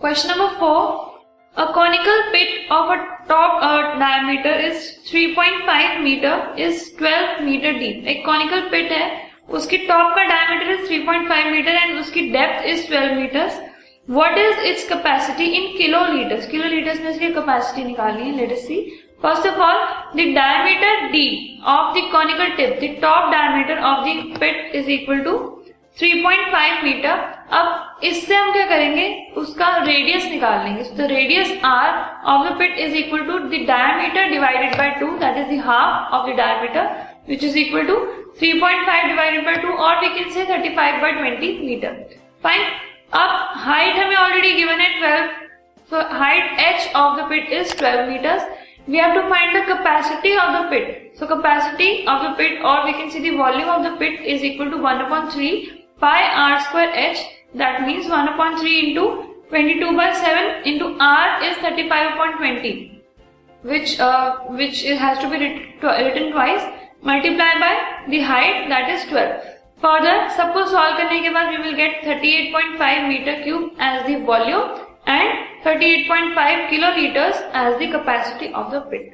Question number four. A conical pit of a top uh, diameter is 3.5 meter is 12 meter deep. एक conical pit है उसकी top का diameter is 3.5 metre and उसकी depth is 12 metres what is its capacity in kilolitres kilolitres में इसकी capacity निकालनी है let see first of all the diameter D of the conical tip the top diameter of the pit is equal to 3.5 metre अब इससे हम क्या करेंगे? उसका रेडियस निकाल लेंगे। तो radius R of the pit is equal to the diameter divided by two that is the half of the diameter which is equal to 3.5 divided by two और we can say 35 by 20 metre fine अब height हमें already given है 12 so, height h of the pit is 12 meters. We have to find the capacity of the pit. So, capacity of the pit, or we can see the volume of the pit is equal to 1 upon 3 pi r square h that means 1 upon 3 into 22 by 7 into r is 35 upon 20 which uh, which has to be written twice multiply by the height that is 12 further सबको solve करने के बाद we will get 38.5 meter cube as the volume and 38.5 kiloliters as the capacity of the pit